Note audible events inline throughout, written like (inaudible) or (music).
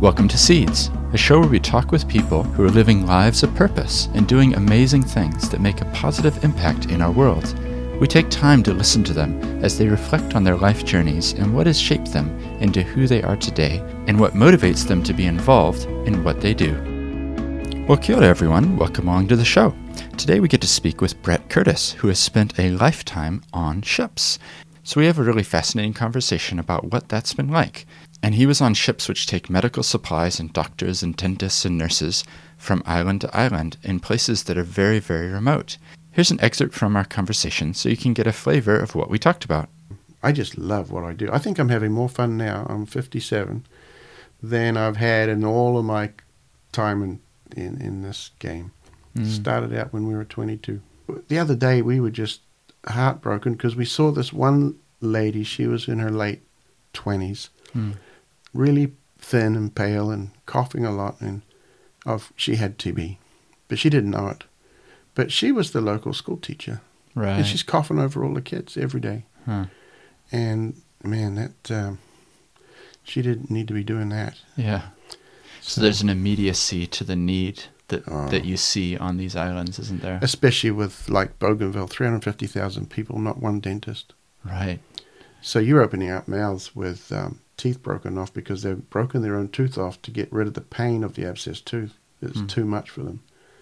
Welcome to Seeds, a show where we talk with people who are living lives of purpose and doing amazing things that make a positive impact in our world. We take time to listen to them as they reflect on their life journeys and what has shaped them into who they are today and what motivates them to be involved in what they do. Well, kia ora, everyone. Welcome along to the show. Today we get to speak with Brett Curtis, who has spent a lifetime on ships. So we have a really fascinating conversation about what that's been like. And he was on ships which take medical supplies and doctors and dentists and nurses from island to island in places that are very, very remote. Here's an excerpt from our conversation so you can get a flavor of what we talked about. I just love what I do. I think I'm having more fun now. I'm 57 than I've had in all of my time in in, in this game. Mm. Started out when we were 22. The other day we were just heartbroken because we saw this one lady. She was in her late 20s, Mm. Really thin and pale and coughing a lot, and of she had TB, but she didn't know it. But she was the local school teacher, Right. and she's coughing over all the kids every day. Huh. And man, that um, she didn't need to be doing that. Yeah. So there's an immediacy to the need that Oh. that you see on these islands, isn't there? especially with like Bougainville, 350,000 people, not one dentist. Right. So you're opening up mouths with um, teeth broken off because they've broken their own tooth off to get rid of the pain of the abscessed tooth. It's Mm. too much for them.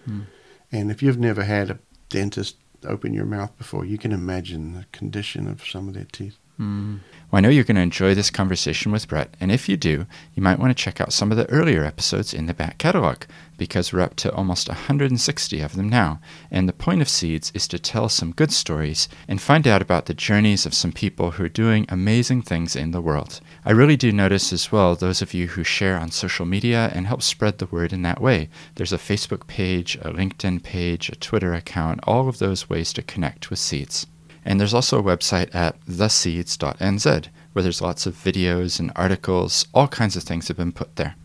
Mm. And if you've never had a dentist open your mouth before, you can imagine the condition of some of their teeth. Mm. Well, I know you're going to enjoy this conversation with Brett, and if you do, you might want to check out some of the earlier episodes in the back catalog because we're up to almost 160 of them now. And the point of Seeds is to tell some good stories and find out about the journeys of some people who are doing amazing things in the world. I really do notice as well those of you who share on social media and help spread the word in that way. There's a Facebook page, a LinkedIn page, a Twitter account, all of those ways to connect with Seeds. And there's also a website at theseeds.nz where there's lots of videos and articles, all kinds of things have been put there.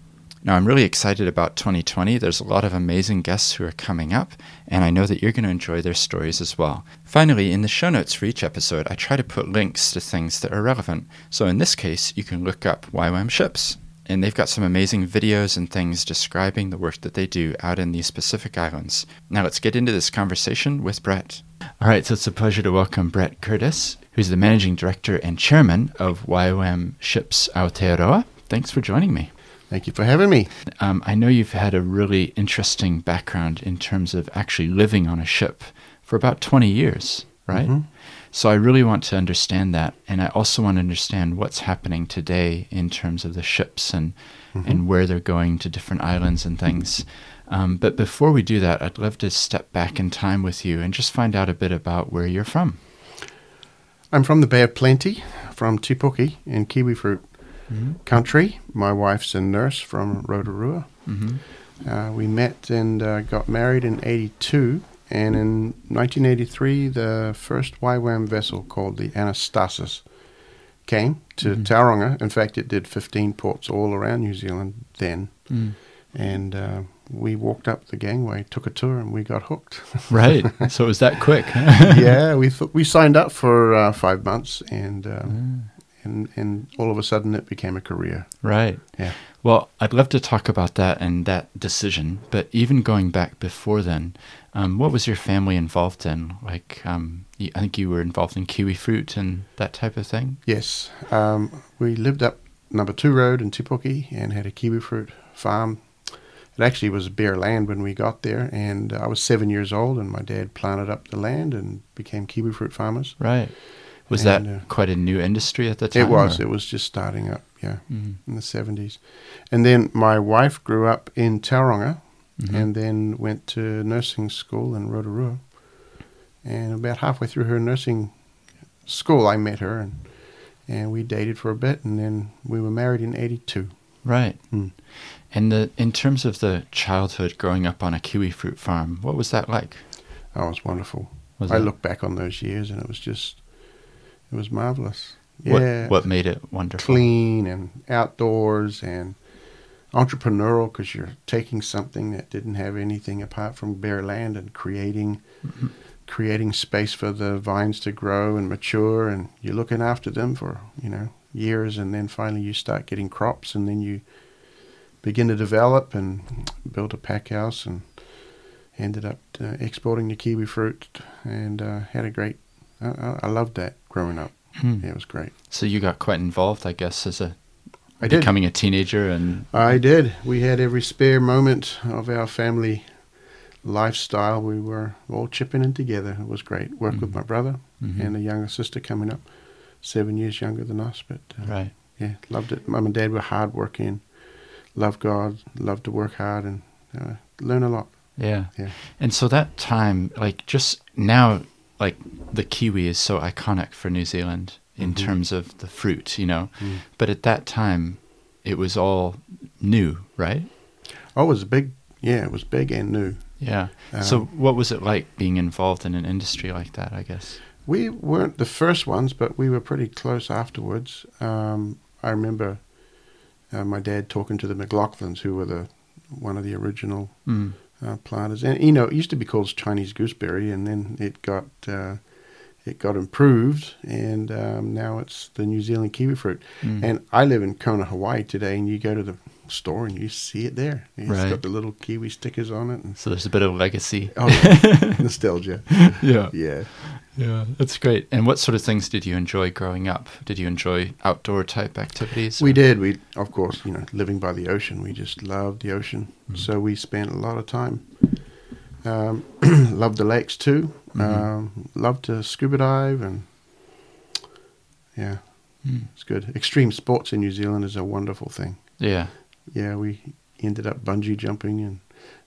Now, I'm really excited about 2020. There's a lot of amazing guests who are coming up, and I know that you're going to enjoy their stories as well. Finally, in the show notes for each episode, I try to put links to things that are relevant. So in this case, you can look up YWAM ships, and they've got some amazing videos and things describing the work that they do out in these Pacific Islands. Now, let's get into this conversation with Brett. All right, so it's a pleasure to welcome Brett Curtis, who's the managing director and chairman of YWAM Ships Aotearoa. Thanks for joining me. Thank you for having me. Um, I know you've had a really interesting background in terms of actually living on a ship for about 20 years, right? Mhm. So I really want to understand that. And I also want to understand what's happening today in terms of the ships and, and where they're going to different islands and things. Um, but before we do that, I'd love to step back in time with you and just find out a bit about where you're from. I'm from the Bay of Plenty, from Te Puke in kiwi fruit country. My wife's a nurse from Rotorua. Mm-hmm. Uh, we met and uh, got married in 82. And in 1983, the first YWAM vessel called the Anastasis came to Mhm. Tauranga. In fact, it did 15 ports all around New Zealand then. Mm. And uh, we walked up the gangway, took a tour, and we got hooked. (laughs) Right. so it was that quick. yeah, we th- we signed up for uh, five months, and, Mm. and and all of a sudden it became a career. Right. Yeah. Well, I'd love to talk about that and that decision, but even going back before then, um, what was your family involved in? Like, um, I think you were involved in kiwi fruit and that type of thing. Yes, um, we lived up Number Two Road in Te Puke and had a kiwi fruit farm. It actually was bare land when we got there, and I was seven years old, and my dad planted up the land and became kiwi fruit farmers. Right. Was And, that uh, quite a new industry at the time? It was. or- It was just starting up. Yeah, Mhm. in the seventies, and then my wife grew up in Tauranga, Mhm. and then went to nursing school in Rotorua. And about halfway through her nursing school, I met her, and and we dated for a bit, and then we were married in '82. Right. Mm. And the in terms of the childhood growing up on a kiwi fruit farm, what was that like? That was wonderful. Was I it- look back on those years, and it was just, it was marvelous. What, yeah, what made it wonderful? clean and outdoors and entrepreneurial because you're taking something that didn't have anything apart from bare land and creating Mhm. creating space for the vines to grow and mature and you're looking after them for you know years and then finally you start getting crops and then you begin to develop and build a pack house and ended up uh, exporting the kiwi fruit and uh, had a great. I, I loved that growing up. Hmm. Yeah, it was great. So you got quite involved, I guess, as a I did. becoming a teenager, and I did. We had every spare moment of our family lifestyle. We were all chipping in together. It was great. Worked with Mhm. my brother Mhm. and a younger sister coming up, seven years younger than us. But uh, right. yeah, loved it. Mum and dad were hardworking, loved God, loved to work hard, and uh, learn a lot. Yeah. Yeah. And so that time, like just now, like the kiwi is so iconic for New Zealand in Mhm. terms of the fruit, you know. Mm. But at that time, it was all new, right? Oh, it was big. Yeah, it was big and new. Yeah. so Um, what was it like being involved in an industry like that, I guess? We weren't the first ones, but we were pretty close afterwards. Um, I remember uh, my dad talking to the McLaughlins, who were the one of the original Mm. Uh, planters, and you know, it used to be called Chinese gooseberry, and then it got uh, it got improved, and um, now it's the New Zealand kiwi fruit. Mm. And I live in Kona, Hawaii today, and you go to the store and you see it there. It's Right. got the little kiwi stickers on it. And, so there's a bit of legacy. oh, (laughs) nostalgia. yeah. Yeah. Yeah. That's great. And what sort of things did you enjoy growing up? Did you enjoy outdoor type activities? We did. We, of course, you know, living by the ocean, we just loved the ocean. Mhm. So we spent a lot of time. Um, (clears throat) loved the lakes too. Mhm. Um, loved to scuba dive and yeah, Mm. it's good. Extreme sports in New Zealand is a wonderful thing. Yeah. Yeah, we ended up bungee jumping and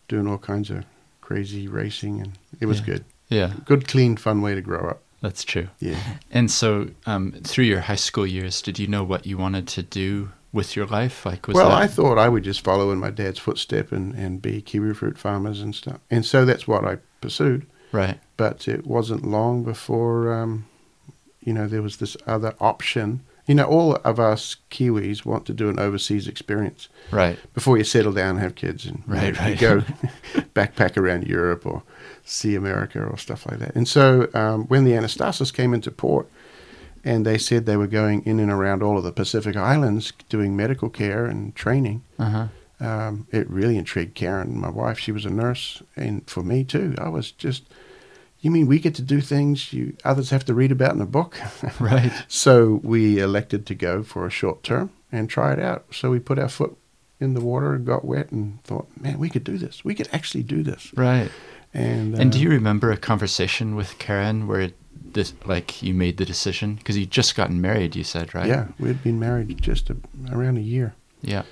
doing all kinds of crazy racing, and it was Yeah. good. Yeah. Good, clean, fun way to grow up. That's true. Yeah. And so, um, through your high school years, did you know what you wanted to do with your life? Like, was well, that, I thought I would just follow in my dad's footstep and, and be kiwi fruit farmers and stuff. And so that's what I pursued. right? But it wasn't long before, um, you know, there was this other option. You know, all of us Kiwis want to do an overseas experience Right. before you settle down and have kids and you Right, know, right. you go (laughs) backpack around Europe or see America or stuff like that. And so um, when the Anastasis came into port and they said they were going in and around all of the Pacific Islands doing medical care and training, Uh huh. um, it really intrigued Karen, my wife. She was a nurse, and for me too. I was just, you mean we get to do things you others have to read about in a book? (laughs) Right. (laughs) so we elected to go for a short term and try it out. So we put our foot in the water and got wet and thought, man, we could do this. We could actually do this. Right. And And do uh, you remember a conversation with Karen where this, like, you made the decision because you just gotten married? You said, right? Yeah, we'd been married just a, around a year. Yeah.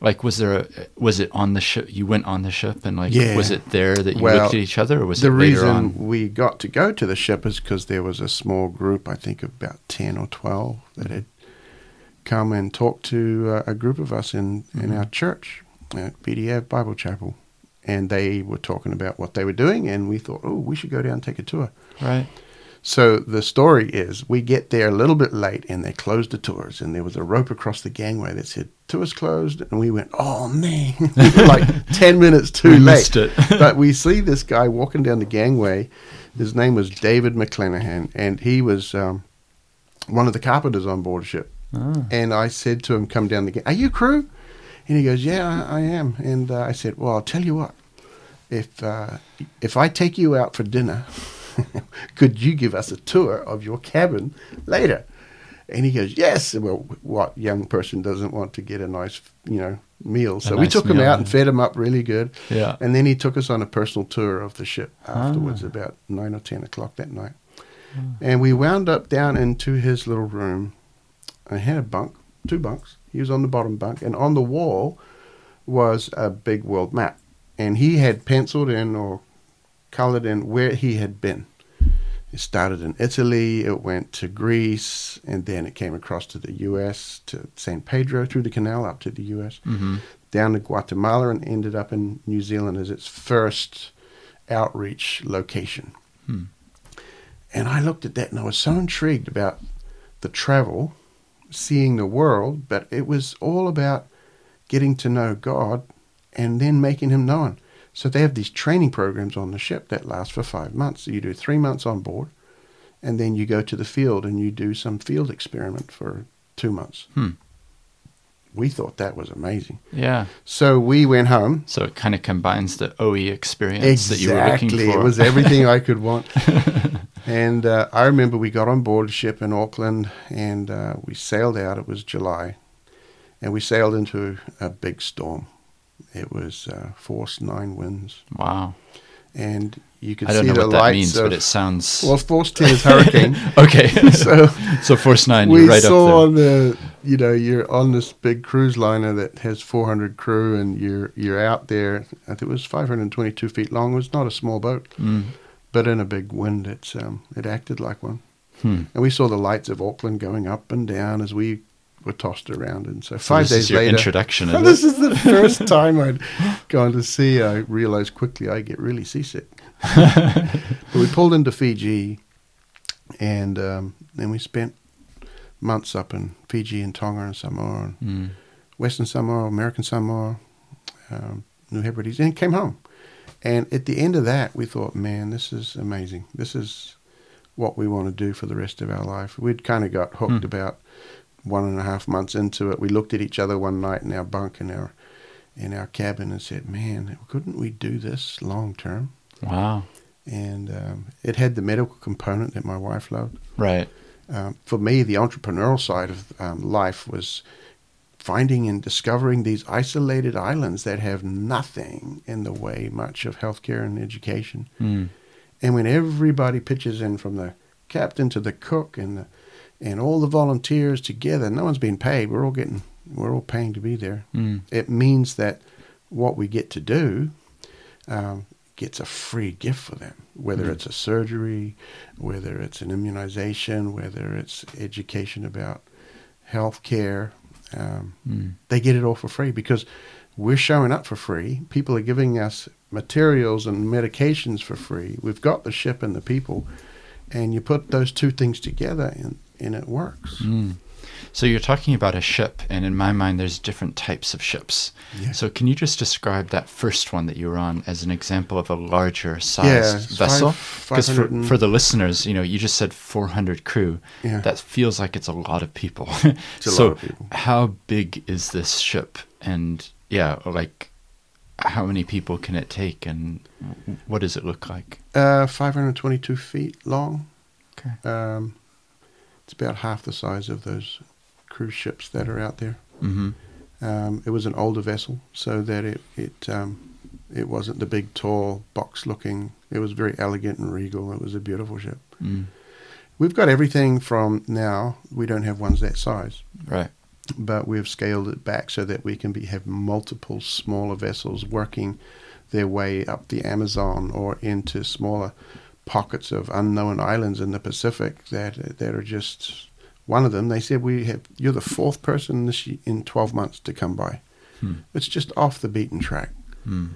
Like, was there a, was it on the ship? You went on the ship and, like, Yeah. was it there that you Well, looked at each other or was the it later reason on? we got to go to the ship is because there was a small group, I think of about 10 or 12, that had come and talked to uh, a group of us in, in Mhm. our church at BDF Bible Chapel. And they were talking about what they were doing, and we thought, oh, we should go down and take a tour. Right. So the story is we get there a little bit late and they closed the tours and there was a rope across the gangway that said tours closed and we went, Oh man (laughs) we like (laughs) ten minutes too We late. missed it. (laughs) but we see this guy walking down the gangway. His name was David McClanahan and he was um, one of the carpenters on board a ship. Ah. And I said to him, Come down the gang Are you crew? And he goes, Yeah, I, I am. And uh, I said, Well, I'll tell you what. If uh, if I take you out for dinner, (laughs) could you give us a tour of your cabin later? And he goes, yes. Well, what young person doesn't want to get a nice, you know, meal? So we nice took him meal, out and fed him up really good. Yeah. And then he took us on a personal tour of the ship afterwards, Ah. about nine or ten o'clock that night. Ah. And we wound up down into his little room. I had a bunk, two bunks. He was on the bottom bunk, and on the wall was a big world map. And he had penciled in or colored in where he had been. It started in Italy, it went to Greece, and then it came across to the US, to San Pedro, through the canal up to the US, Mm-hmm. down to Guatemala, and ended up in New Zealand as its first outreach location. Hmm. And I looked at that and I was so intrigued about the travel, seeing the world, but it was all about getting to know God and then making Him known. So they have these training programs on the ship that last for five months. So you do three months on board, and then you go to the field and you do some field experiment for two months. Hmm. we thought that was amazing. Yeah. So we went home. So it kind of combines the OE experience that you were looking Exactly. for. It was everything I could want. (laughs) and uh, I remember we got on board a ship in Auckland and uh, we sailed out. It was July. And we sailed into a big storm. It was uh, force nine winds. wow. And you could I don't see know the what that means, of, but it sounds well, force ten is hurricane. (laughs) okay. (laughs) so so Force Nine, we you're right saw up on the you know you're on this big cruise liner that has 400 crew and you're you're out there i think it was 522 feet long it was not a small boat. Mm. But in a big wind it's um it acted like one Hmm. and we saw the lights of auckland going up and down as we were tossed around and so So five this days later introduction. (laughs) Is this is the first (laughs) time I'd gone to sea. I realized quickly I get really seasick. (laughs) but we pulled into Fiji, and um, then we spent months up in Fiji and Tonga and Samoa, and Mm. Western Samoa, American Samoa, um, New Hebrides, and came home. And at the end of that, we thought, man, this is amazing. This is what we want to do for the rest of our life. We'd kind of got hooked Hmm. about one and a half months into it. We looked at each other one night in our bunk in our in our cabin and said, "Man, couldn't we do this long term?" Wow. And um, it had the medical component that my wife loved. Right. Um, for me, the entrepreneurial side of um, life was finding and discovering these isolated islands that have nothing in the way much of healthcare and education. Mm. And when everybody pitches in from the captain to the cook and the, and all the volunteers together, no one's being paid. We're all getting we're all paying to be there. Mm. It means that what we get to do um, gets a free gift for them, whether Mm. it's a surgery, whether it's an immunization, whether it's education about health care. Um, Mm. they get it all for free because we're showing up for free. People are giving us materials and medications for free. We've got the ship and the people, and you put those two things together, and, and it works. Mm. So you're talking about a ship, and in my mind, there's different types of ships. Yeah. So can you just describe that first one that you were on as an example of a larger size Yeah, vessel? Because for, for the listeners, you know, you just said 400 crew. Yeah. That feels like it's a lot of people. (laughs) So of people. how big is this ship? And yeah, like how many people can it take, and what does it look like? Uh, 522 feet long. Okay. Um, it's about half the size of those cruise ships that are out there. Mm-hmm. Um, it was an older vessel, so that it it um, it wasn't the big, tall, box-looking. It was very elegant and regal. It was a beautiful ship. Mm. We've got everything from now. We don't have ones that size, Right. but we've scaled it back so that we can be, have multiple smaller vessels working their way up the Amazon or into smaller pockets of unknown islands in the Pacific that that are just one of them. They said we have you're the fourth person this ye- in 12 months to come by. Hmm. It's just off the beaten track. Mm.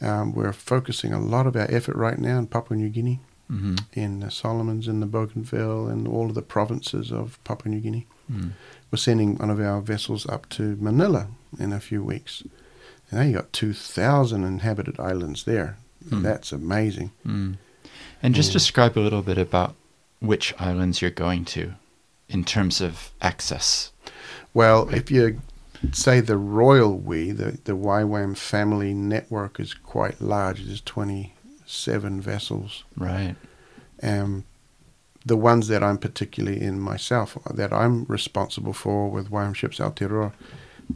Um, we're focusing a lot of our effort right now in Papua New Guinea, Mm-hmm. in the Solomons, in the Bougainville, and all of the provinces of Papua New Guinea. Mm. We're sending one of our vessels up to Manila in a few weeks. And now you got 2,000 inhabited islands there. Hmm. That's amazing. Mm. And just describe a little bit about which islands you're going to in terms of access. Well, if you say the royal we, the, the YWAM family network is quite large. There's 27 vessels. Right. Um, the ones that I'm particularly in myself, that I'm responsible for with YWAM Ships Aotearoa,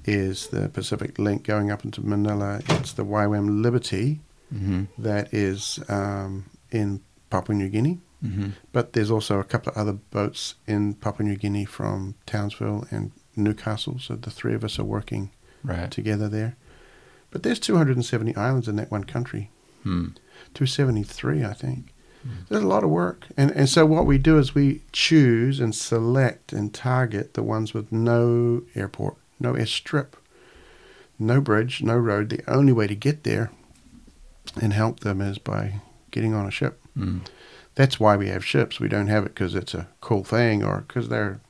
is the Pacific Link going up into Manila. It's the YWAM Liberty Mm-hmm. that is um, in Papua New Guinea. Mm-hmm. But there's also a couple of other boats in Papua New Guinea from Townsville and Newcastle. So the three of us are working Right. together there. But there's 270 islands in that one country. Hmm. 273, I think. There's a lot of work. And, and so what we do is we choose and select and target the ones with no airport, no airstrip, no bridge, no road. The only way to get there and help them is by getting on a ship. Mm. That's why we have ships. We don't have it because it's a cool thing or because they're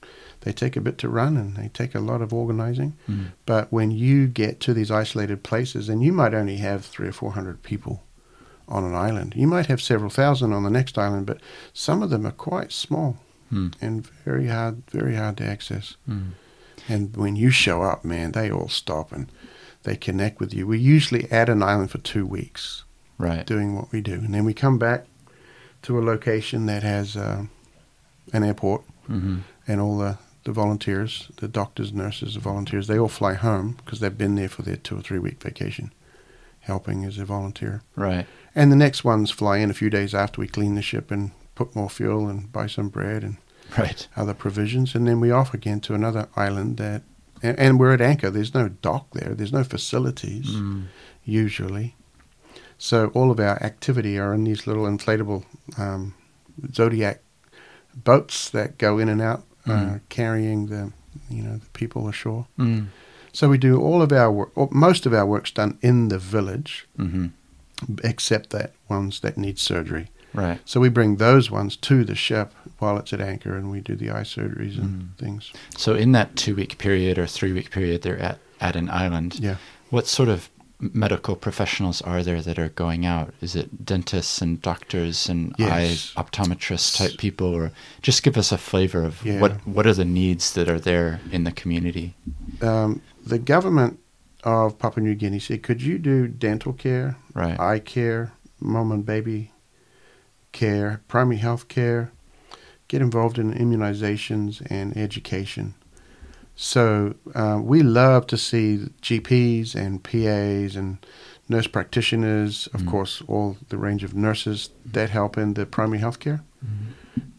they take a bit to run and they take a lot of organizing. Mm. But when you get to these isolated places, and you might only have three or four hundred people on an island, you might have several thousand on the next island, but some of them are quite small Hmm. and very hard, very hard to access. Hmm. And when you show up, man, they all stop and they connect with you. We usually at an island for two weeks Right. doing what we do. And then we come back to a location that has uh, an airport hmm and all the, the volunteers, the doctors, nurses, the volunteers, they all fly home because they've been there for their two or three week vacation, helping as a volunteer. Right. And the next ones fly in a few days after we clean the ship and put more fuel and buy some bread and Right. other provisions. And then we off again to another island that, and, and we're at anchor. There's no dock there, there's no facilities Mm. usually. So all of our activity are in these little inflatable um, zodiac boats that go in and out, uh, Mm. carrying the you know the people ashore. Mm. So we do all of our work, or most of our work's done in the village, hmm except that ones that need surgery. Right. So we bring those ones to the ship while it's at anchor, and we do the eye surgeries and Mm. things. So in that two week period or three week period, they're at at an island. Yeah. What sort of medical professionals are there that are going out? Is it dentists and doctors and Yes. eye optometrist type people, or just give us a flavor of Yeah. what what are the needs that are there in the community? Um, the government of Papua New Guinea said, "Could you do dental care, Right. eye care, mom and baby care, primary health care, get involved in immunizations and education. So uh, we love to see GPs and PAs and nurse practitioners, of Mm. course, all the range of nurses that help in the primary health care,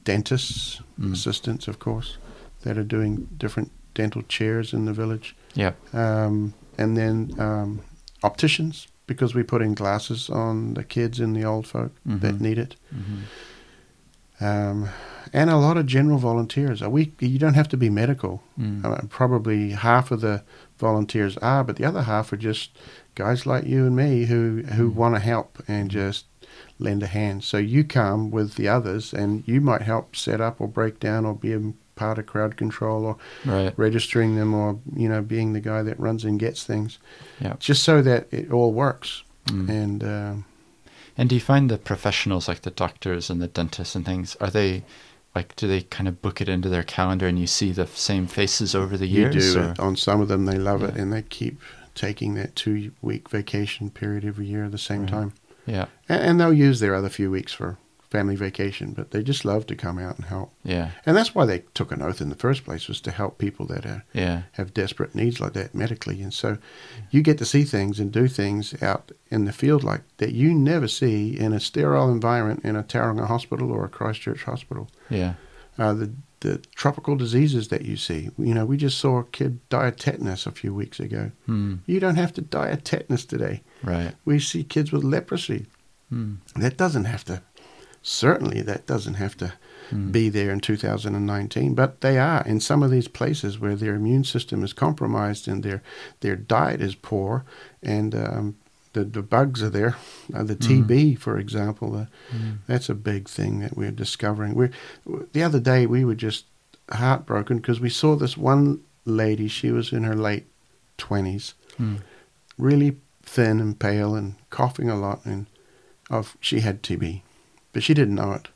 dentists, Mm. assistants, of course, that are doing different dental chairs in the village Yeah. um, and then um, opticians because we put in glasses on the kids and the old folk that Mhm. need it, hmm um, and a lot of general volunteers. We you don't have to be medical. Mm. Uh, probably half of the volunteers are, but the other half are just guys like you and me who who Mm. want to help and just lend a hand. So you come with the others, and you might help set up or break down or be a part of crowd control or Right. registering them or you know being the guy that runs and gets things Yeah. just so that it all works Mm. and um, And do you find the professionals like the doctors and the dentists and things are they like do they kind of book it into their calendar and you see the same faces over the you years? do or- it on some of them they love it and they keep taking that two week vacation period every year at the same Right. time Yeah. and, and they'll use their other few weeks for family vacation but they just love to come out and help Yeah. and that's why they took an oath in the first place was to help people that are, Yeah. have desperate needs like that medically and so you get to see things and do things out in the field like that you never see in a sterile environment in a Tauranga hospital or a Christchurch hospital Yeah. uh, the the tropical diseases that you see. You know, we just saw a kid die of tetanus a few weeks ago. Hmm. You don't have to die of tetanus today. Right. We see kids with leprosy. Hmm. That doesn't have to. Certainly, that doesn't have to Hmm. be there in 2019. But they are in some of these places where their immune system is compromised and their their diet is poor, and um, the the bugs are there. Uh, the TB, for example, uh, Hmm. that's a big thing that we're discovering. We the other day we were just heartbroken because we saw this one lady. She was in her late twenties, Hmm. really thin and pale and coughing a lot, and of she had TB, but she didn't know it.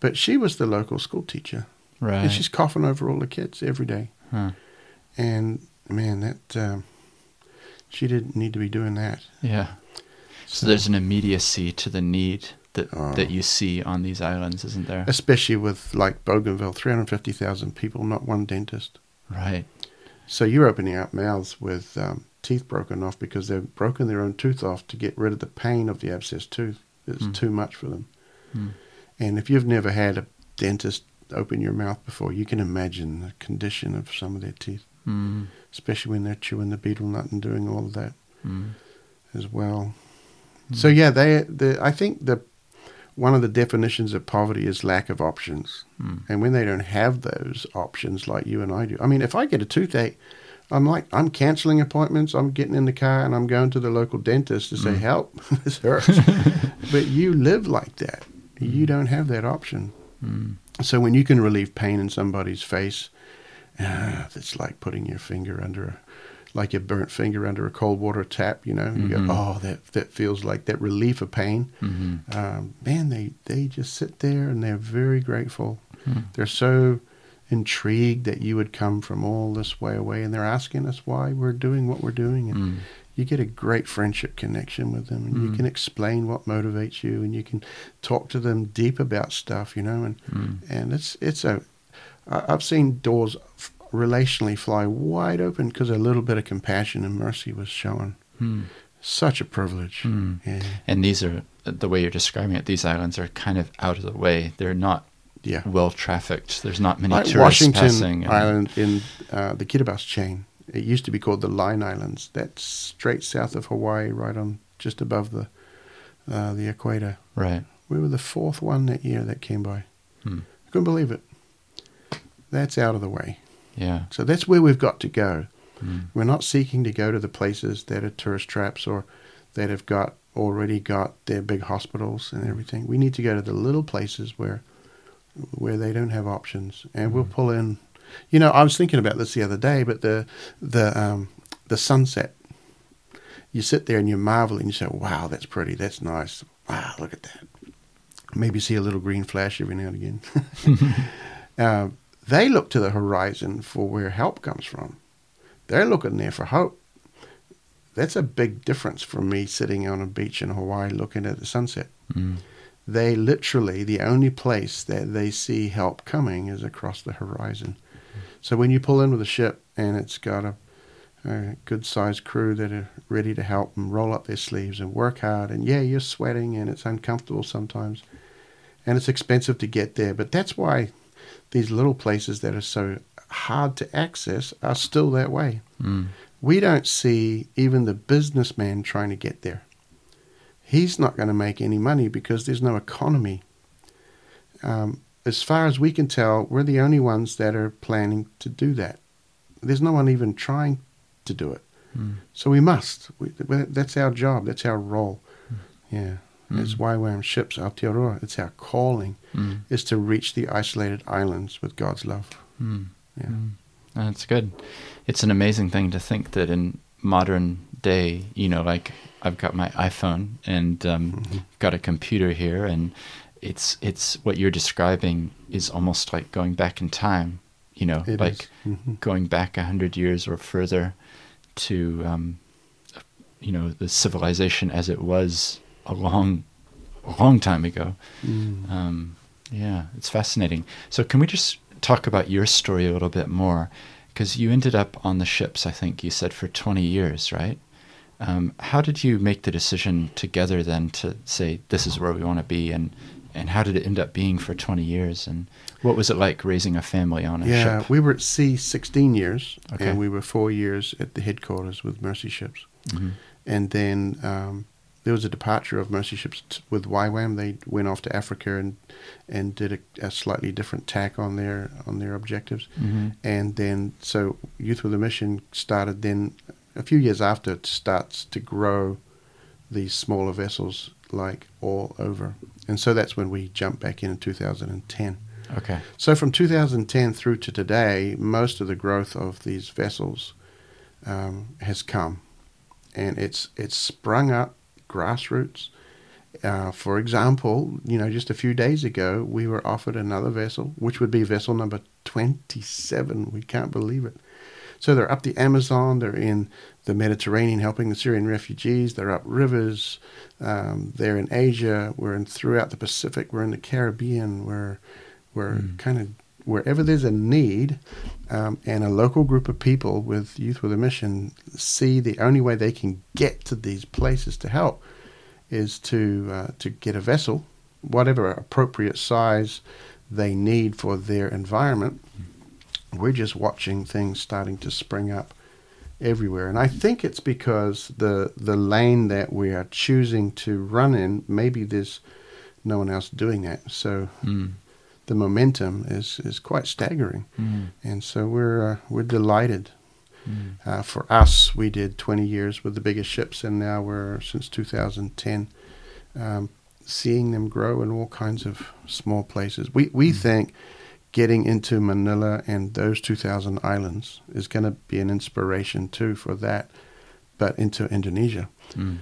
But she was the local school teacher, Right. and she's coughing over all the kids every day. Huh. And man, that um, she didn't need to be doing that. Yeah. So there's an immediacy to the need that Oh. that you see on these islands, isn't there? especially with like Bougainville, three hundred fifty thousand people, not one dentist. Right. So you're opening up mouths with um, teeth broken off because they've broken their own tooth off to get rid of the pain of the abscessed tooth. It's Hmm. too much for them. Hmm. And if you've never had a dentist open your mouth before, you can imagine the condition of some of their teeth, Hmm. especially when they're chewing the betel nut and doing all of that Hmm. as well. Hmm. So yeah, they the I think the one of the definitions of poverty is lack of options. Hmm. And when they don't have those options like you and I do, I mean, if I get a toothache, I'm like, I'm canceling appointments. I'm getting in the car and I'm going to the local dentist to say, Mm. help, (laughs) this hurts. (laughs) but you live like that. You don't have that option. Hmm. So when you can relieve pain in somebody's face, ah, it's like putting your finger under a, like your burnt finger under a cold water tap, you know, you Mhm. go, oh, that, that feels like that relief of pain. Hmm. Um, man, they, they just sit there and they're very grateful Hmm. they're so intrigued that you would come from all this way away, and they're asking us why we're doing what we're doing, and Mm. You get a great friendship connection with them, and you Mm. can explain what motivates you, and you can talk to them deep about stuff, you know, and Mm. and it's it's a I've seen doors f- relationally fly wide open because a little bit of compassion and mercy was shown. Mm. Such a privilege. Mm. Yeah, And these are the way you're describing it. These islands are kind of out of the way. They're not yeah. well trafficked. There's not many Like tourists Washington passing. and- Island in uh, the Kiribati chain. It used to be called the Line Islands. That's straight south of Hawaii, right on just above the uh, the equator. Right. We were the fourth one that year that came by. Hmm. I couldn't believe it. That's out of the way. Yeah. So that's where we've got to go. Mm. We're not seeking to go to the places that are tourist traps or that have got already got their big hospitals and everything. We need to go to the little places where where they don't have options, and we'll pull in. You know, I was thinking about this the other day, but the the um, the sunset. You sit there and you marvel and you say, "Wow, that's pretty. That's nice. Wow, look at that." Maybe see a little green flash every now and again. (laughs) uh, they look to the horizon for where help comes from. They're looking there for hope. That's a big difference from me sitting on a beach in Hawaii looking at the sunset. Mm. They literally, the only place that they see help coming is across the horizon. So when you pull in with a ship and it's got a, a good sized crew that are ready to help and roll up their sleeves and work hard, and yeah, you're sweating and it's uncomfortable sometimes and it's expensive to get there, but that's why these little places that are so hard to access are still that way. Mm. We don't see even the businessman trying to get there. He's not going to make any money because there's no economy. Um, as far as we can tell, we're the only ones that are planning to do that. There's no one even trying to do it. Mm. So we must. We, that's our job. That's our role. Yeah. It's Mm. YWAM ships, Aotearoa. It's our calling Mm. is to reach the isolated islands with God's love. Mm. Yeah. Mm. That's good. It's an amazing thing to think that in modern day, you know, like I've got my iPhone and um, Mhm. got a computer here, and it's it's what you're describing is almost like going back in time. You know, It like. Mhm. going back a hundred years or further to, um, you know, the civilization as it was a long, a long time ago. Mm. Um, yeah, it's fascinating. So, can we just talk about your story a little bit more? Because you ended up on the ships, I think you said, for 20 years, right? Um, how did you make the decision together then to say, this is where we want to be? And, and how did it end up being for 20 years? And what was it like raising a family on a Yeah, ship? we were at sea 16 years, Okay. and we were four years at the headquarters with Mercy Ships. Mhm. And then um, there was a departure of Mercy Ships t- with YWAM. They went off to Africa and and did a, a slightly different tack on their on their objectives. Mhm. And then so Youth with a Mission started then a few years after it starts to grow these smaller vessels like all over. And so that's when we jumped back in in 2010. Okay. So from 2010 through to today, most of the growth of these vessels um, has come, and it's it's sprung up grassroots. Uh, for example, you know, just a few days ago, we were offered another vessel, which would be vessel number 27. We can't believe it. So they're up the Amazon, they're in the Mediterranean helping the Syrian refugees, they're up rivers, um, they're in Asia, we're in throughout the Pacific, we're in the Caribbean, we're we're Mm. kind of wherever there's a need, um, and a local group of people with Youth with a Mission see the only way they can get to these places to help is to uh, to get a vessel, whatever appropriate size they need for their environment. We're just watching things starting to spring up everywhere, and I think it's because the the lane that we are choosing to run in, maybe there's no one else doing that, so Mm. the momentum is is quite staggering, Mm. and so we're uh, we're delighted. Mm. Uh, for us, we did 20 years with the biggest ships, and now we're since 2010, um, seeing them grow in all kinds of small places. We we think getting into Manila and those 2,000 islands is going to be an inspiration too for that, but into Indonesia. Mm.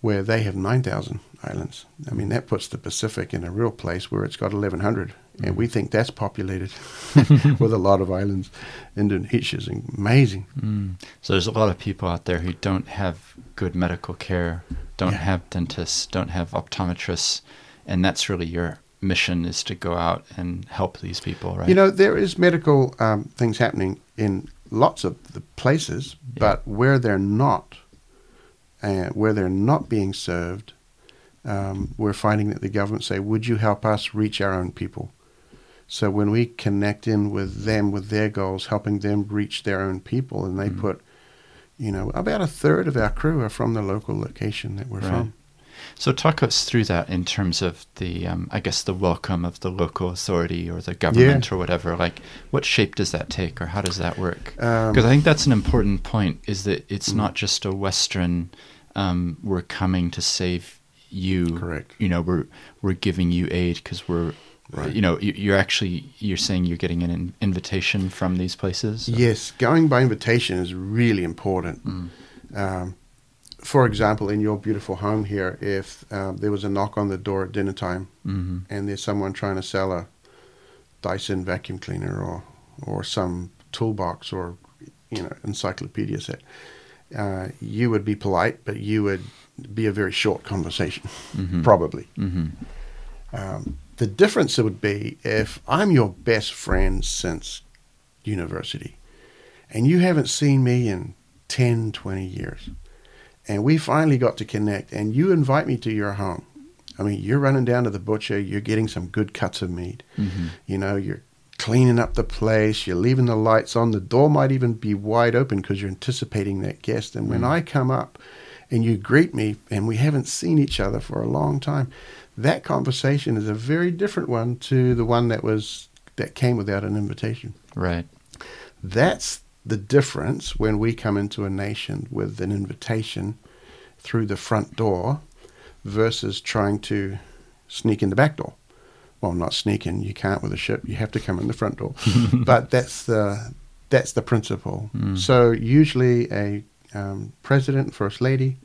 where they have 9,000 islands. I mean, that puts the Pacific in a real place where it's got 1,100. And we think that's populated (laughs) (laughs) with a lot of islands. Indonesia is amazing. Mm. So there's a lot of people out there who don't have good medical care, don't Yeah. have dentists, don't have optometrists, and that's really your mission is to go out and help these people, right? You know, there is medical um, things happening in lots of the places, Yeah. but where they're not, uh, where they're not being served, um, we're finding that the government say, "Would you help us reach our own people?" So when we connect in with them with their goals, helping them reach their own people, and they Mhm. put, you know, about a third of our crew are from the local location that we're Right. from. So talk us through that in terms of the, um, I guess, the welcome of the local authority or the government or whatever. Like, what shape does that take, or how does that work? Um, Because I think that's an important point. Is that it's Mm. not just a Western. Um, we're coming to save you. Correct. You know, we're we're giving you aid because we're. Right. You know, you- you're actually you're saying you're getting an invitation from these places. Yes, going by invitation is really important. Mm. For example, in your beautiful home here, if um, there was a knock on the door at dinner time hmm and there's someone trying to sell a Dyson vacuum cleaner or or some toolbox or you know encyclopedia set, uh, you would be polite, but you would be a very short conversation, Mhm. (laughs) probably. hmm Um, the difference would be if I'm your best friend since university and you haven't seen me in 10, 20 years, and we finally got to connect, and you invite me to your home. I mean, you're running down to the butcher, you're getting some good cuts of meat. hmm You know, you're cleaning up the place, you're leaving the lights on, the door might even be wide open because you're anticipating that guest. And when Mm. I come up and you greet me and we haven't seen each other for a long time, that conversation is a very different one to the one that was that came without an invitation. Right. That's the difference when we come into a nation with an invitation through the front door versus trying to sneak in the back door. Well, not sneak in. You can't with a ship. You have to come in the front door. (laughs) but that's the that's the principle. Mm. So usually a um, president, first lady,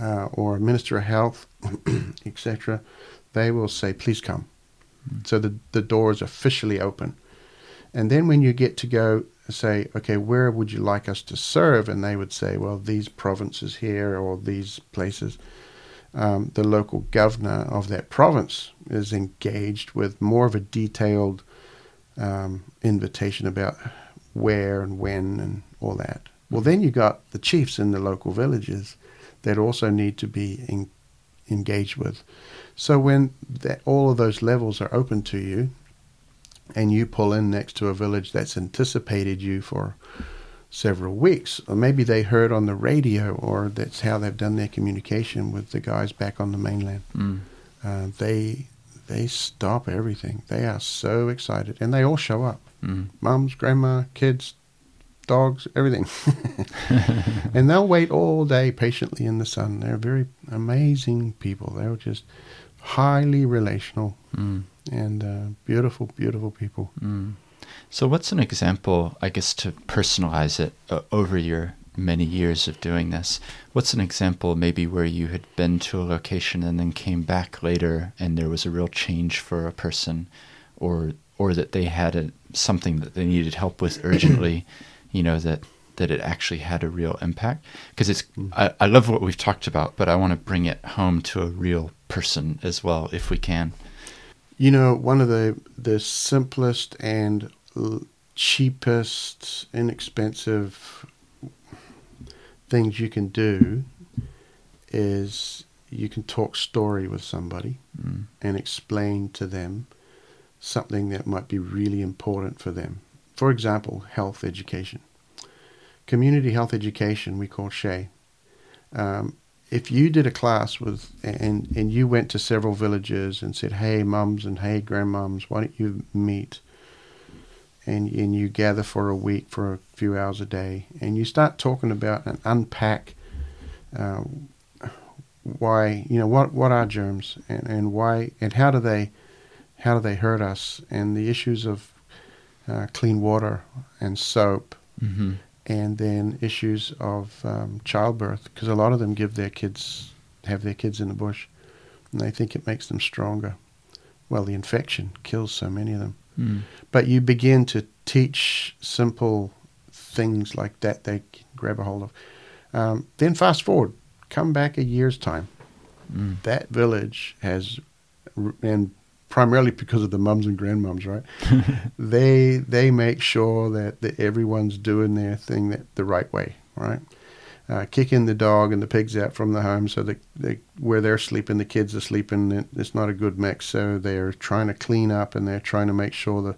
uh, or a minister of health, (clears throat) etc., they will say, "Please come." So the the door is officially open. And then when you get to go say, okay, where would you like us to serve? And they would say, well, these provinces here or these places. Um, the local governor of that province is engaged with more of a detailed um, invitation about where and when and all that. Well, then you got the chiefs in the local villages that also need to be in, engaged with. So when that, all of those levels are open to you, and you pull in next to a village that's anticipated you for several weeks, or maybe they heard on the radio, or that's how they've done their communication with the guys back on the mainland. Mm. Uh, they they stop everything. They are so excited, and they all show up. Mm. Mums, grandma, kids, dogs, everything. (laughs) and they'll wait all day patiently in the sun. They're very amazing people. They're just highly relational Mm. and uh, beautiful, beautiful people. Mm. So, what's an example, I guess, to personalize it uh, over your many years of doing this? What's an example, maybe, where you had been to a location and then came back later and there was a real change for a person, or or that they had a, something that they needed help with (coughs) urgently, you know, that that it actually had a real impact? Because it's, I, I love what we've talked about, but I want to bring it home to a real person as well, if we can. You know, one of the the simplest and cheapest, inexpensive things you can do is you can talk story with somebody Mm. and explain to them something that might be really important for them. For example, health education. Community health education, we call SHE. Um, if you did a class with, and, and you went to several villages and said, hey, mums and hey, grandmoms, why don't you meet? And, and you gather for a week for a few hours a day, and you start talking about and unpack uh, why you know what what are germs and, and why and how do they how do they hurt us and the issues of uh, clean water and soap hmm and then issues of um, childbirth because a lot of them give their kids have their kids in the bush, and they think it makes them stronger. Well, the infection kills so many of them. Mm. But you begin to teach simple things like that they can grab a hold of. Um, then fast forward, come back a year's time. Mm. That village has, and primarily because of the mums and grandmums, right? (laughs) they they make sure that, that everyone's doing their thing that the right way, right? Uh, kicking the dog and the pigs out from the home so that they, where they're sleeping, the kids are sleeping. it- It's not a good mix, so they're trying to clean up and they're trying to make sure the,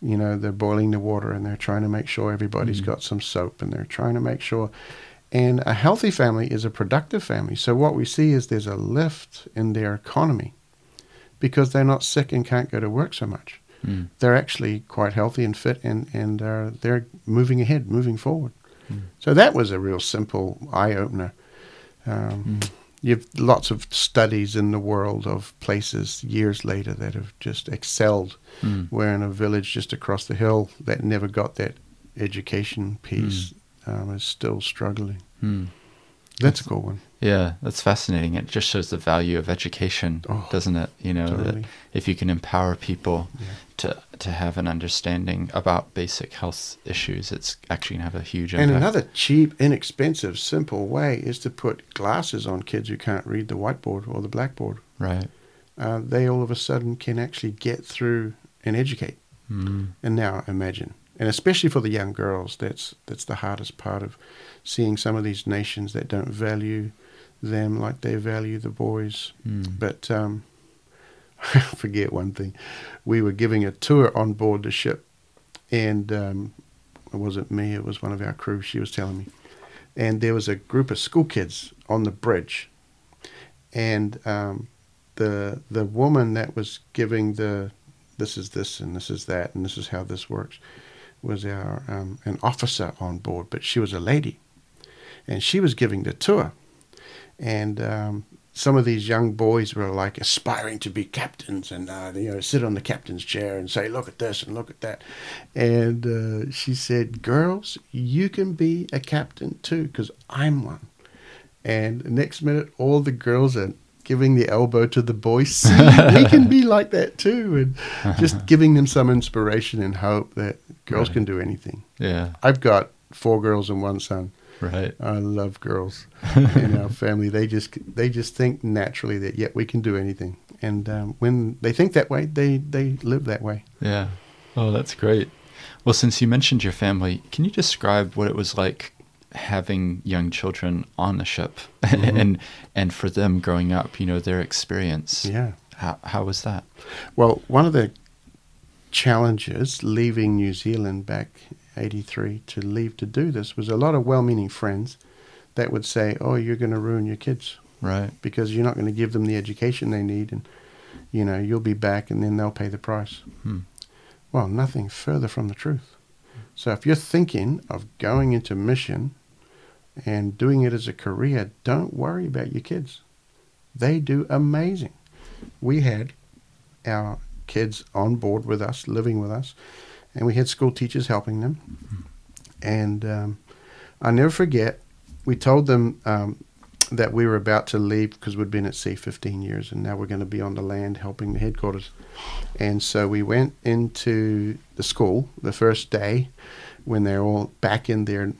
you know, they're boiling the water and they're trying to make sure everybody's Mm. got some soap and they're trying to make sure. And a healthy family is a productive family. So what we see is there's a lift in their economy because they're not sick and can't go to work so much. Mm. They're actually quite healthy and fit, and and uh, they're moving ahead, moving forward. Mm. So that was a real simple eye opener. Um, Mm. You've lots of studies in the world of places years later that have just excelled. Mm. Where in a village just across the hill that never got that education piece um, is still struggling. Mm. That's a cool one. Yeah, that's fascinating. It just shows the value of education, Oh, doesn't it? You know, that if you can empower people Yeah. to to have an understanding about basic health issues, it's actually gonna have a huge And impact. another cheap, inexpensive, simple way is to put glasses on kids who can't read the whiteboard or the blackboard. right. Uh, they all of a sudden can actually get through and educate. Mm. And now imagine, and especially for the young girls, that's that's the hardest part of seeing some of these nations that don't value them like they value the boys. Mm. But um, I (laughs) forget one thing. We were giving a tour on board the ship, and um, it wasn't me, it was one of our crew. She was telling me. And there was a group of school kids on the bridge. And um, the the woman that was giving the this is this and this is that and this is how this works was our um, an officer on board, but she was a lady, and she was giving the tour, and um, some of these young boys were like aspiring to be captains and uh, you know sit on the captain's chair and say look at this and look at that, and uh, she said, "Girls, you can be a captain too, because I'm one." And the next minute, all the girls are giving the elbow to the boys. See, we can be (laughs) like that too, and just giving them some inspiration and hope that girls Right. can do anything. Yeah. I've got four girls and one son. Right. I love girls (laughs) in our family. They just they just think naturally that yeah we can do anything, and um, when they think that way, they they live that way. Yeah. Oh, that's great. Well, since you mentioned your family, can you describe what it was like having young children on the ship (laughs) Mhm. and and for them growing up, you know, their experience? Yeah. How how was that? Well, one of the challenges leaving New Zealand back 83 to leave to do this was a lot of well-meaning friends that would say, "Oh, you're going to ruin your kids Right. because you're not going to give them the education they need and you know, you'll be back and then they'll pay the price." Hmm. Well, nothing further from the truth. So if you're thinking of going into mission and doing it as a career, don't worry about your kids. They do amazing. We had our kids on board with us, living with us, and we had school teachers helping them. And um, I never forget, we told them um, that we were about to leave because we'd been at sea 15 years and now we're going to be on the land helping the headquarters. And so we went into the school the first day when they're all back in their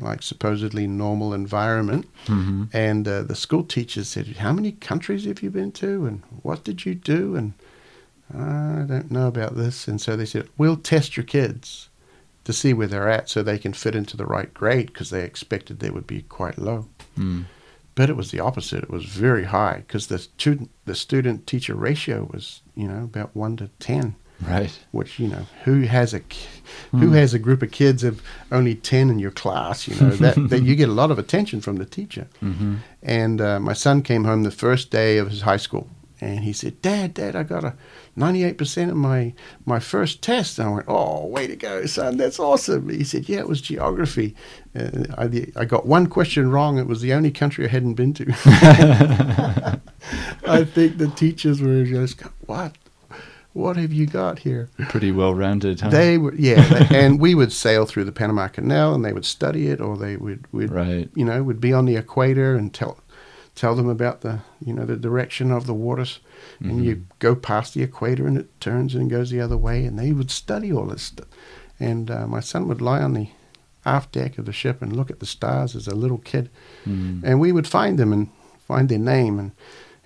like supposedly normal environment. hmm And uh, the school teachers said, How many countries have you been to? And what did you do? And I don't know about this. And so they said, We'll test your kids to see where they're at so they can fit into the right grade because they expected they would be quite low. Mm. But it was the opposite. It was very high because the student the student teacher ratio was, you know, about one to ten. Right. Which you know, who has a who Hmm. has a group of kids of only ten in your class? You know that, that (laughs) you get a lot of attention from the teacher. hmm And uh, my son came home the first day of his high school, and he said, "Dad, Dad, I got a 98% of my my first test." And I went, "Oh, way to go, son! That's awesome." He said, "Yeah, it was geography. Uh, I I got one question wrong. It was the only country I hadn't been to." (laughs) I think the teachers were just, "What? What have you got here?" Pretty well rounded, huh? They were, yeah, they- and we would sail through the Panama Canal, and they would study it, or they would, would right. you know, would be on the equator and tell tell them about the you know the direction of the waters, and you go past the equator and it turns and goes the other way, and they would study all this stuff. And uh, my son would lie on the aft deck of the ship and look at the stars as a little kid, Mm. and we would find them and find their name and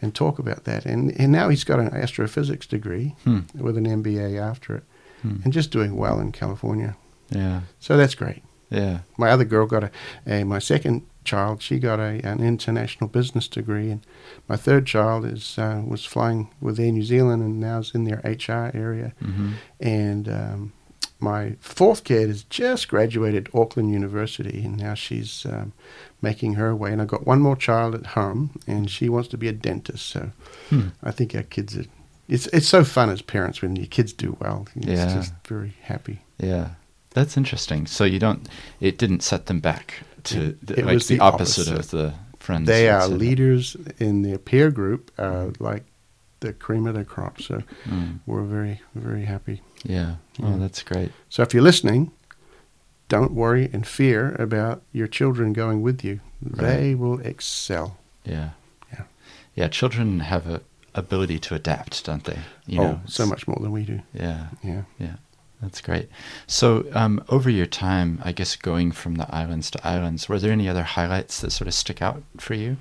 and talk about that. And and now he's got an astrophysics degree Hmm. with an MBA after it, Hmm. and just doing well in California. Yeah. So that's great. Yeah. My other girl got a, a my second child. She got a an international business degree, and my third child is uh, was flying with Air New Zealand and now is in their HR area. hmm And um, my fourth kid has just graduated Auckland University, and now she's um, making her way. And I've got one more child at home, and she wants to be a dentist. So Hmm. I think our kids are. It's it's so fun as parents when your kids do well. It's Yeah. just very happy. Yeah. That's interesting. So you don't. It didn't set them back to It- like was the, the opposite, opposite. of the friends. They are leaders in their peer group, uh, like the cream of the crop. So Mm. we're very, very happy. Yeah. Oh, that's great. So if you're listening, don't worry and fear about your children going with you. They will excel. Yeah. Yeah. Yeah. Children have a ability to adapt, don't they? You oh, know, so much more than we do. Yeah. Yeah. Yeah. That's great. So, um, over your time, I guess going from the islands to islands, were there any other highlights that sort of stick out for you?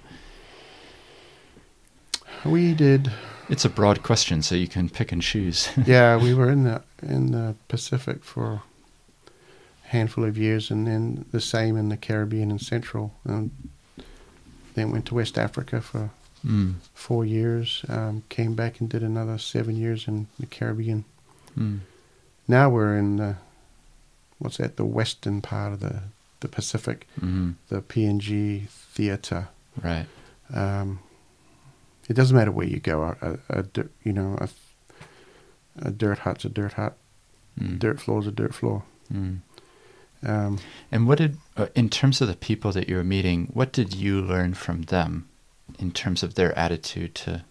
We did. It's a broad question, so you can pick and choose. (laughs) Yeah, we were in the in the Pacific for a handful of years, and then the same in the Caribbean and Central, and then went to West Africa for mm. four years. Um, came back and did another seven years in the Caribbean. Mm. Now we're in the what's that? The western part of the the Pacific, hmm the PNG theater. Right. Um, it doesn't matter where you go. A, a, a you know a, a dirt hut's a dirt hut. Mm. Dirt floor's a dirt floor. Mm. Um, And what did, uh, in terms of the people that you were meeting, what did you learn from them in terms of their attitude to,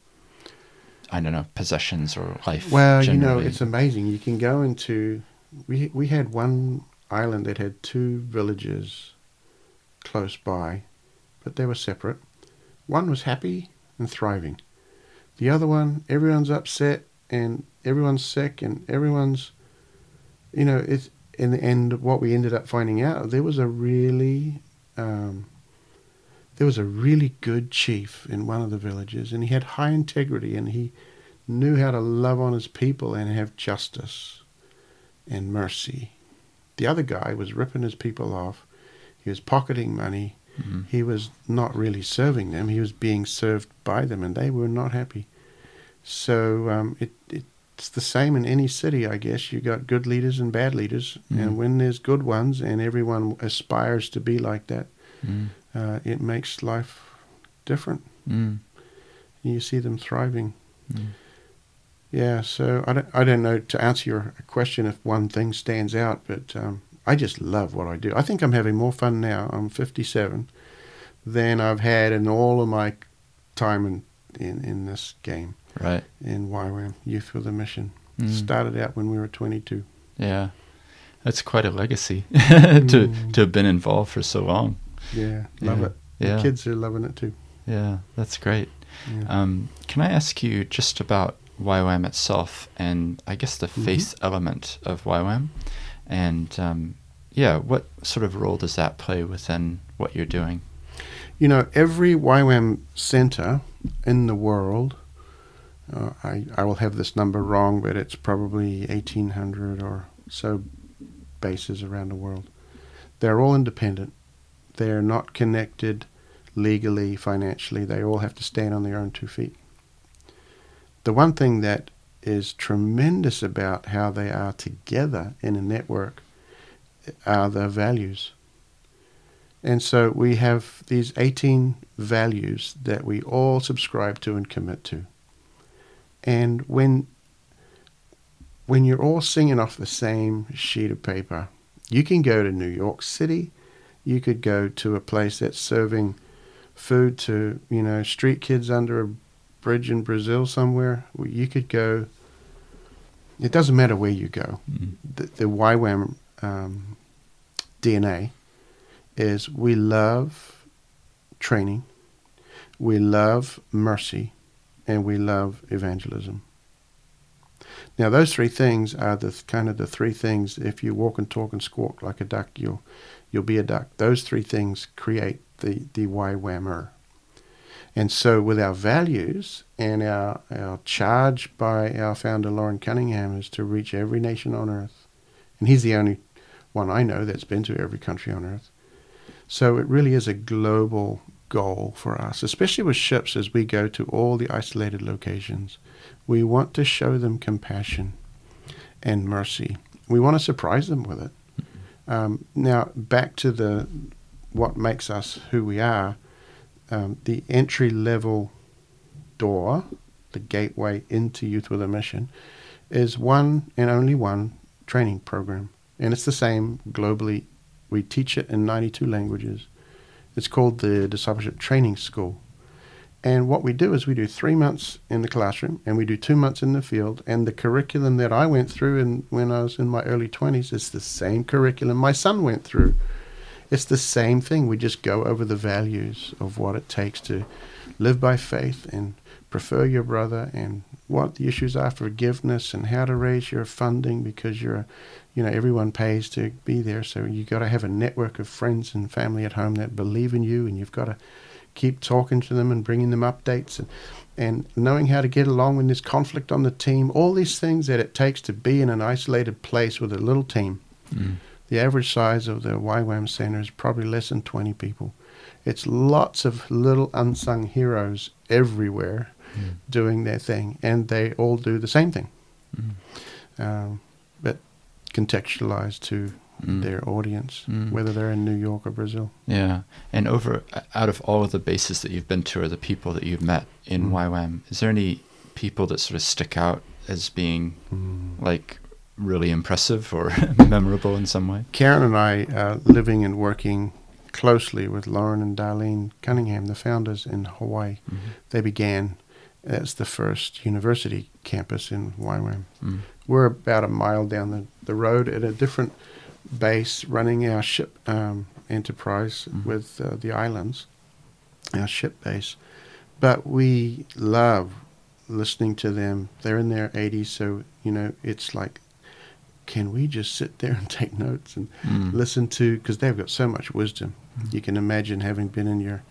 I don't know, possessions or life? well, you know, it's amazing. You can go into we we had one island that had two villages close by, but they were separate. One was happy and thriving. The other one, everyone's upset and everyone's sick and everyone's, you know, it's in the end. What we ended up finding out, there was a really, um, there was a really good chief in one of the villages, and he had high integrity, and he knew how to love on his people and have justice and mercy. The other guy was ripping his people off. He was pocketing money. Mhm. He was not really serving them. He was being served by them, and they were not happy. So um, it, it's the same in any city, I guess. You got good leaders and bad leaders, Mhm. and when there's good ones, and everyone aspires to be like that, Mm. Uh, it makes life different. Mm. You see them thriving. Mm. Yeah, so I don't, I don't know to answer your question if one thing stands out, but um, I just love what I do. I think I'm having more fun now. I'm 57 than I've had in all of my time in, in, in this game Right. in YWAM, Youth with a Mission. Mm. Started out when we were 22. Yeah. That's quite a legacy (laughs) to Mm. to have been involved for so long. Yeah, love Yeah. it. Yeah. The kids are loving it too. Yeah, that's great. Yeah. Um, can I ask you just about YWAM itself and I guess the Mhm. faith element of YWAM? And um, yeah, what sort of role does that play within what you're doing? You know, every YWAM center in the world, uh, I, I will have this number wrong, but it's probably 1,800 or so bases around the world. They're all independent. They're not connected legally, financially. They all have to stand on their own two feet. The one thing that is tremendous about how they are together in a network uh, are their values. And so we have these 18 values that we all subscribe to and commit to. And when when you're all singing off the same sheet of paper, you can go to New York City, you could go to a place that's serving food to, you know, street kids under a bridge in Brazil somewhere. You could go it doesn't matter where you go Mm. the, the YWAM um, DNA is we love training, we love mercy, and we love evangelism. Now, those three things are the kind of the three things. If you walk and talk and squawk like a duck, you'll you'll be a duck. Those three things create the the YWAMer. And so, with our values and our our charge by our founder Loren Cunningham is to reach every nation on earth, and he's the only one I know that's been to every country on earth. So it really is a global goal for us, especially with ships as we go to all the isolated locations. We want to show them compassion and mercy. We want to surprise them with it. Um, now, back to the what makes us who we are. Um, the entry level door, the gateway into Youth with a Mission, is one and only one training program, and it's the same globally. We teach it in 92 languages. It's called the Discipleship Training School. And what we do is we do three months in the classroom and we do two months in the field. And the curriculum that I went through in, when I was in my early 20s is the same curriculum my son went through. It's the same thing. We just go over the values of what it takes to live by faith and prefer your brother and what the issues are forgiveness and how to raise your funding because you're you know everyone pays to be there so you've got to have a network of friends and family at home that believe in you and you've got to keep talking to them and bringing them updates and and knowing how to get along when there's conflict on the team all these things that it takes to be in an isolated place with a little team Mm. the average size of the YWAM center is probably less than 20 people it's lots of little unsung heroes everywhere Mm. doing their thing and they all do the same thing Mm. um, but contextualized to Mm. their audience, Mm. whether they're in New York or Brazil. Yeah, and over out of all of the bases that you've been to, or the people that you've met in Mm. YWAM, is there any people that sort of stick out as being like really impressive or (laughs) memorable in some way? Karen and I are living and working closely with Loren and Darlene Cunningham, the founders in Hawaii. Mhm. They began as the first university campus in YWAM. Mm. We're about a mile down the, the road at a different base running our ship um, enterprise Mhm. with uh, the islands, our ship base. But we love listening to them. They're in their 80s, so, you know, it's like, can we just sit there and (laughs) take notes and Mm. listen to, because they've got so much wisdom. Mhm. You can imagine having been in your,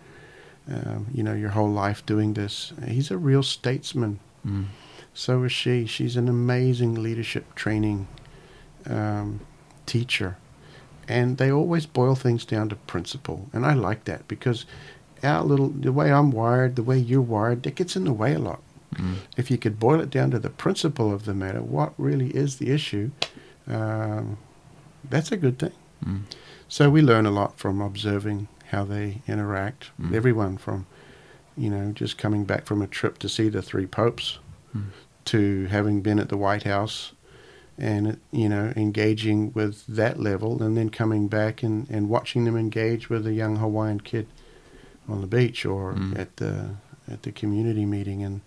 um, you know, your whole life doing this. He's a real statesman. Mm. So is she. She's an amazing leadership training um, teacher. And they always boil things down to principle. And I like that because our little, the way I'm wired, the way you're wired, that gets in the way a lot. Mm. If you could boil it down to the principle of the matter, what really is the issue, um, that's a good thing. Mm. So we learn a lot from observing how they interact. Mm. Everyone from, you know, just coming back from a trip to see the three popes Mm. to having been at the White House and, you know, engaging with that level and then coming back and, and watching them engage with a young Hawaiian kid on the beach or Mm. at the at the community meeting and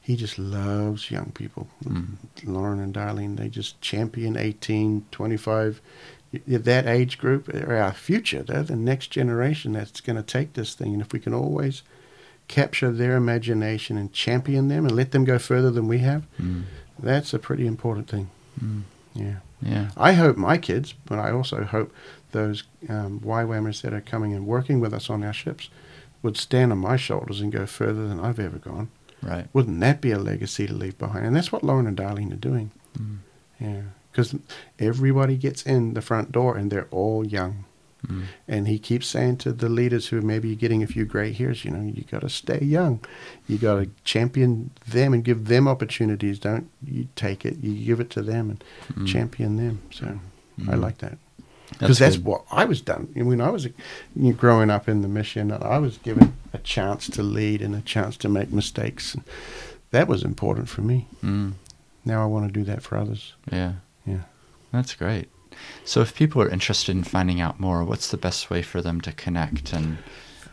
he just loves young people. Mm. Loren and Darlene, they just champion 18, 25. Y- y- That age group are our future. They're the next generation that's going to take this thing. And if we can always capture their imagination and champion them and let them go further than we have, Mm. that's a pretty important thing. Mm. Yeah. Yeah. I hope my kids, but I also hope those um, YWAMers that are coming and working with us on our ships would stand on my shoulders and go further than I've ever gone. Right. Wouldn't that be a legacy to leave behind? And that's what Loren and Darlene are doing. Mm. Yeah, because everybody gets in the front door and they're all young. Mm. And he keeps saying to the leaders who may be getting a few gray hairs, you know, you got to stay young. You got to champion them and give them opportunities. Don't you take it, you give it to them and Mm. champion them. So I Mm. like that. Because That's that's, what I was done. When I was you know, growing up in the mission, I was given a chance to lead and a chance to make mistakes. And that was important for me. Mm. Now I want to do that for others. Yeah. Yeah. That's great. So if people are interested in finding out more, what's the best way for them to connect and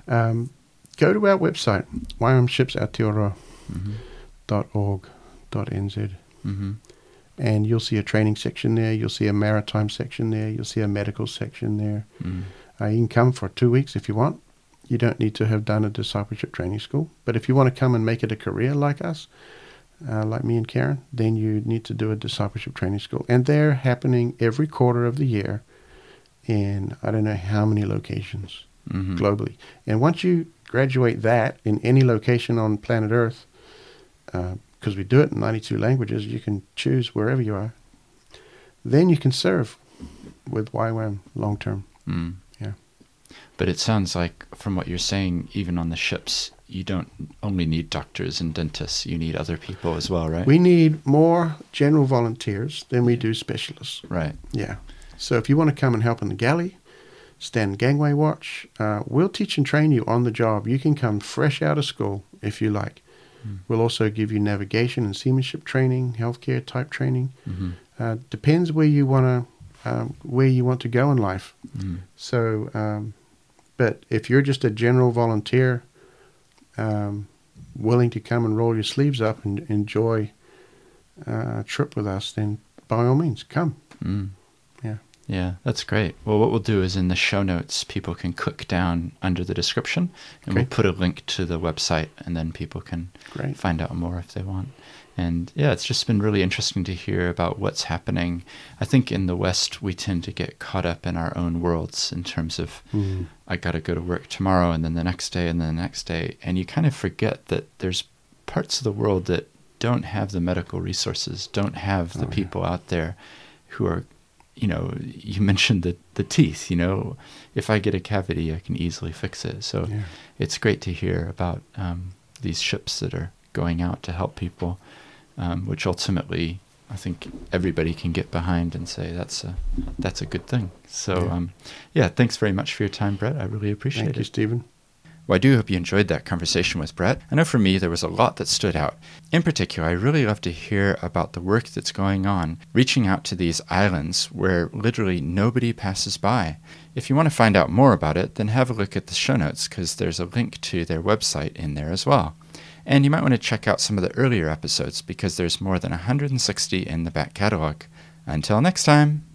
Um, go to our website, ymshipsaotearoa.org.nz, Mhm. Mhm. and you'll see a training section there. You'll see a maritime section there. You'll see a medical section there. Mm. Uh, you can come for two weeks if you want. you don't need to have done a discipleship training school. But if you want to come and make it a career like us, uh, like me and Karen, then you need to do a discipleship training school. And they're happening every quarter of the year in I don't know how many locations Mhm. globally. And once you graduate that in any location on planet Earth, because we do it in 92 languages, you can choose wherever you are. Then you can serve with YWAM long term. Mm. Yeah. But it sounds like, from what you're saying, even on the ships, you don't only need doctors and dentists, you need other people as well, right? We need more general volunteers than we do specialists. right. Yeah. So if you want to come and help in the galley, stand gangway watch, uh, we'll teach and train you on the job. You can come fresh out of school if you like. Mm. We'll also give you navigation and seamanship training, healthcare type training. hmm Uh, depends where you want to um, where you want to go in life. Mm. So, um, but if you're just a general volunteer, um, willing to come and roll your sleeves up and enjoy uh, a trip with us, then by all means, come. Mm. Yeah. Yeah, that's great. Well, what we'll do is in the show notes, people can click down under the description and we'll put a link to the website and then people can Great. find out more if they want. And yeah, it's just been really interesting to hear about what's happening. I think in the West, we tend to get caught up in our own worlds in terms of, Mm. I got to go to work tomorrow and then the next day and then the next day. And you kind of forget that there's parts of the world that don't have the medical resources, don't have the Oh, yeah. people out there who are, you know, you (laughs) mentioned the, the teeth, you know, if I get a cavity, I can easily fix it. So Yeah. it's great to hear about um, these ships that are going out to help people, um, which ultimately I think everybody can get behind and say that's a that's a good thing. So Yeah. um, yeah, thanks very much for your time, Brett. I really appreciate it. Thank you. Stephen. Well, I do hope you enjoyed that conversation with Brett. I know for me, there was a lot that stood out. In particular, I really love to hear about the work that's going on, reaching out to these islands where literally nobody passes by. If you want to find out more about it, then have a look at the show notes because there's a link to their website in there as well. And you might want to check out some of the earlier episodes because there's more than 160 in the back catalog. Until next time.